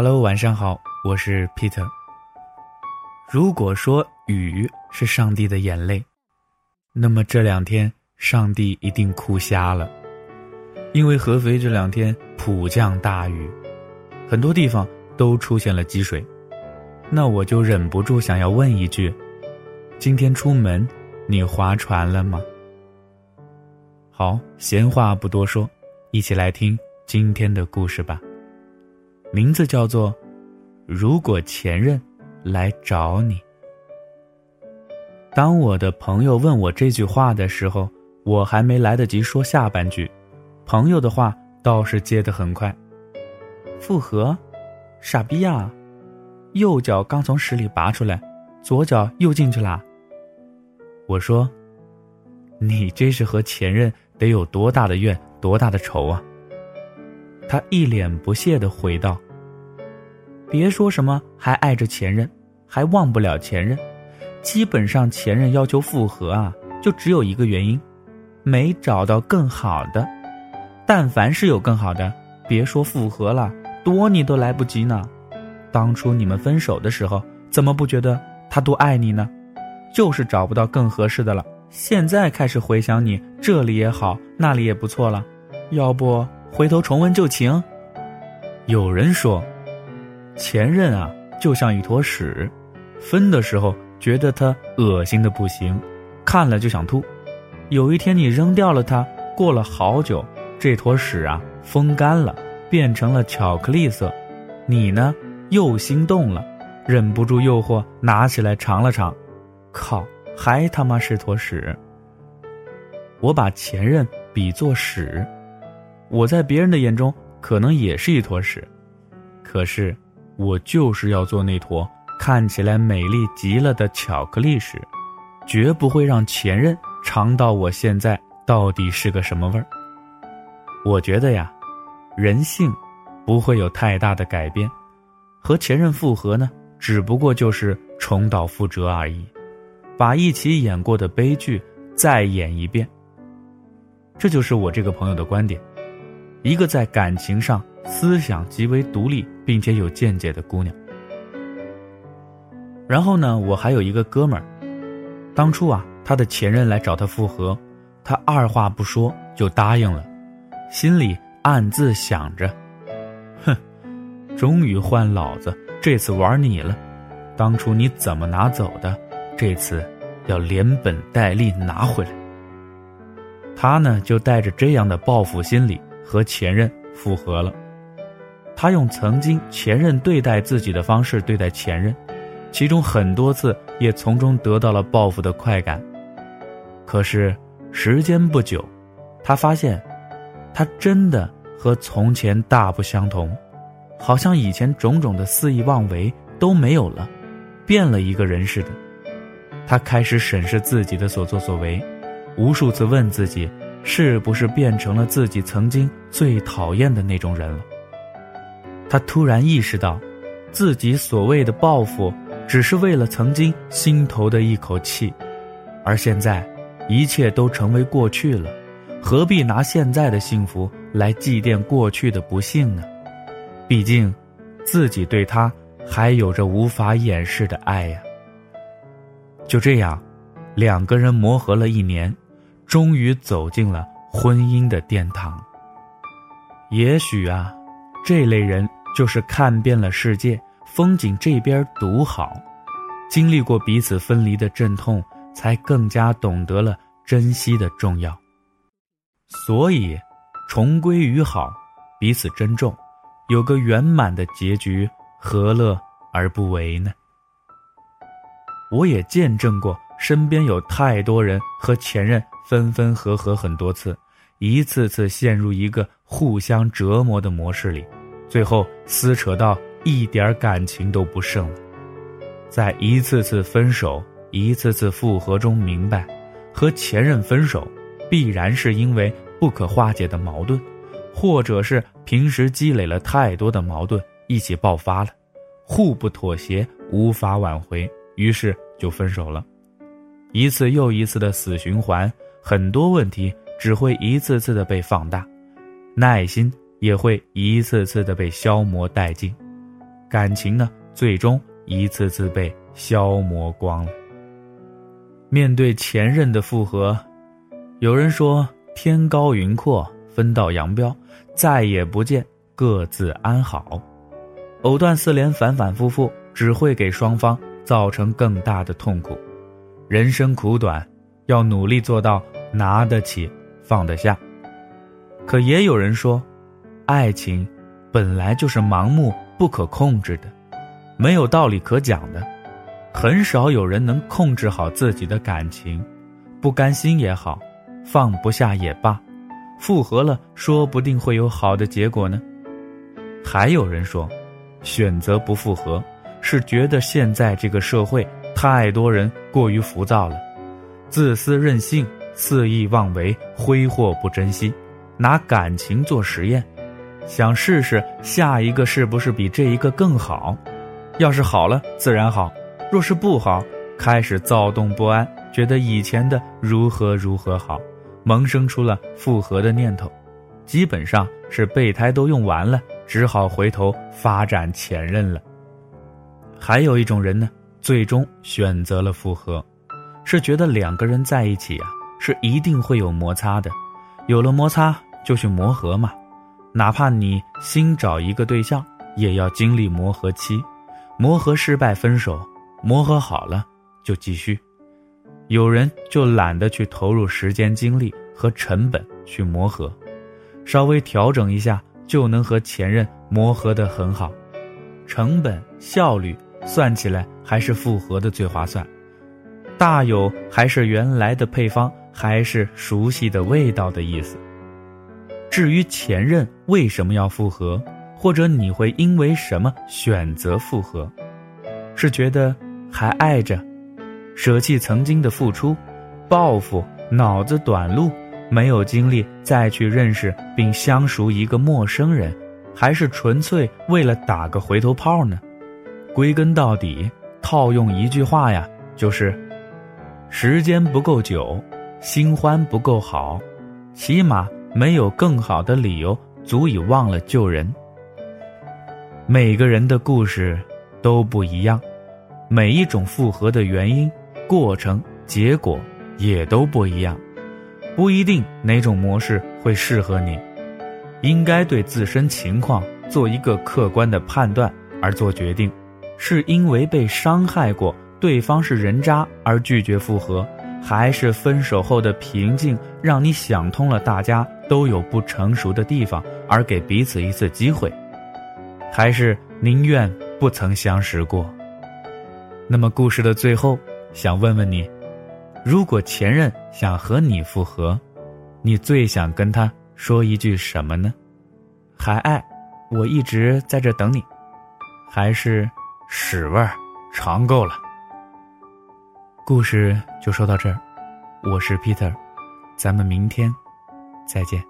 Hello，晚上好，我是 Peter。如果说雨是上帝的眼泪，那么这两天上帝一定哭瞎了，因为合肥这两天普降大雨，很多地方都出现了积水。那我就忍不住想要问一句：今天出门你划船了吗？好，闲话不多说，一起来听今天的故事吧。名字叫做《如果前任来找你》。当我的朋友问我这句话的时候，我还没来得及说下半句，朋友的话倒是接得很快。复合？傻逼呀！右脚刚从屎里拔出来，左脚又进去啦。我说：“你这是和前任得有多大的怨，多大的仇啊？”他一脸不屑的回道：“别说什么还爱着前任，还忘不了前任。基本上前任要求复合啊，就只有一个原因，没找到更好的。但凡是有更好的，别说复合了，多你都来不及呢。当初你们分手的时候，怎么不觉得他多爱你呢？就是找不到更合适的了。现在开始回想你，这里也好，那里也不错了，要不？”回头重温旧情。有人说，前任啊就像一坨屎，分的时候觉得他恶心的不行，看了就想吐。有一天你扔掉了它，过了好久，这坨屎啊风干了，变成了巧克力色，你呢又心动了，忍不住诱惑拿起来尝了尝，靠，还他妈是坨屎。我把前任比作屎。我在别人的眼中可能也是一坨屎，可是我就是要做那坨看起来美丽极了的巧克力屎，绝不会让前任尝到我现在到底是个什么味儿。我觉得呀，人性不会有太大的改变，和前任复合呢，只不过就是重蹈覆辙而已，把一起演过的悲剧再演一遍。这就是我这个朋友的观点。一个在感情上思想极为独立并且有见解的姑娘。然后呢，我还有一个哥们儿，当初啊，他的前任来找他复合，他二话不说就答应了，心里暗自想着：“哼，终于换老子，这次玩你了。当初你怎么拿走的，这次要连本带利拿回来。”他呢，就带着这样的报复心理。和前任复合了，他用曾经前任对待自己的方式对待前任，其中很多次也从中得到了报复的快感。可是时间不久，他发现，他真的和从前大不相同，好像以前种种的肆意妄为都没有了，变了一个人似的。他开始审视自己的所作所为，无数次问自己。是不是变成了自己曾经最讨厌的那种人了？他突然意识到，自己所谓的报复，只是为了曾经心头的一口气，而现在，一切都成为过去了，何必拿现在的幸福来祭奠过去的不幸呢？毕竟，自己对他还有着无法掩饰的爱呀。就这样，两个人磨合了一年。终于走进了婚姻的殿堂。也许啊，这类人就是看遍了世界，风景这边独好，经历过彼此分离的阵痛，才更加懂得了珍惜的重要。所以，重归于好，彼此珍重，有个圆满的结局，何乐而不为呢？我也见证过，身边有太多人和前任。分分合合很多次，一次次陷入一个互相折磨的模式里，最后撕扯到一点感情都不剩了。在一次次分手、一次次复合中，明白，和前任分手，必然是因为不可化解的矛盾，或者是平时积累了太多的矛盾一起爆发了，互不妥协，无法挽回，于是就分手了。一次又一次的死循环。很多问题只会一次次的被放大，耐心也会一次次的被消磨殆尽，感情呢，最终一次次被消磨光了。面对前任的复合，有人说天高云阔，分道扬镳，再也不见，各自安好。藕断丝连，反反复复，只会给双方造成更大的痛苦。人生苦短，要努力做到拿得起，放得下。可也有人说，爱情本来就是盲目不可控制的，没有道理可讲的。很少有人能控制好自己的感情，不甘心也好，放不下也罢，复合了说不定会有好的结果呢。还有人说。选择不复合，是觉得现在这个社会太多人过于浮躁了，自私任性、肆意妄为、挥霍不珍惜，拿感情做实验，想试试下一个是不是比这一个更好。要是好了，自然好；若是不好，开始躁动不安，觉得以前的如何如何好，萌生出了复合的念头，基本上是备胎都用完了。只好回头发展前任了。还有一种人呢，最终选择了复合，是觉得两个人在一起啊，是一定会有摩擦的，有了摩擦就去磨合嘛。哪怕你新找一个对象，也要经历磨合期，磨合失败分手，磨合好了就继续。有人就懒得去投入时间精力和成本去磨合，稍微调整一下。就能和前任磨合得很好，成本效率算起来还是复合的最划算，大有还是原来的配方，还是熟悉的味道的意思。至于前任为什么要复合，或者你会因为什么选择复合，是觉得还爱着，舍弃曾经的付出，报复，脑子短路。没有精力再去认识并相熟一个陌生人，还是纯粹为了打个回头炮呢？归根到底，套用一句话呀，就是：时间不够久，新欢不够好，起码没有更好的理由足以忘了旧人。每个人的故事都不一样，每一种复合的原因、过程、结果也都不一样。不一定哪种模式会适合你，应该对自身情况做一个客观的判断而做决定。是因为被伤害过，对方是人渣而拒绝复合，还是分手后的平静让你想通了？大家都有不成熟的地方，而给彼此一次机会，还是宁愿不曾相识过？那么故事的最后，想问问你。如果前任想和你复合，你最想跟他说一句什么呢？还爱，我一直在这等你，还是屎味儿尝够了？故事就说到这儿，我是 Peter，咱们明天再见。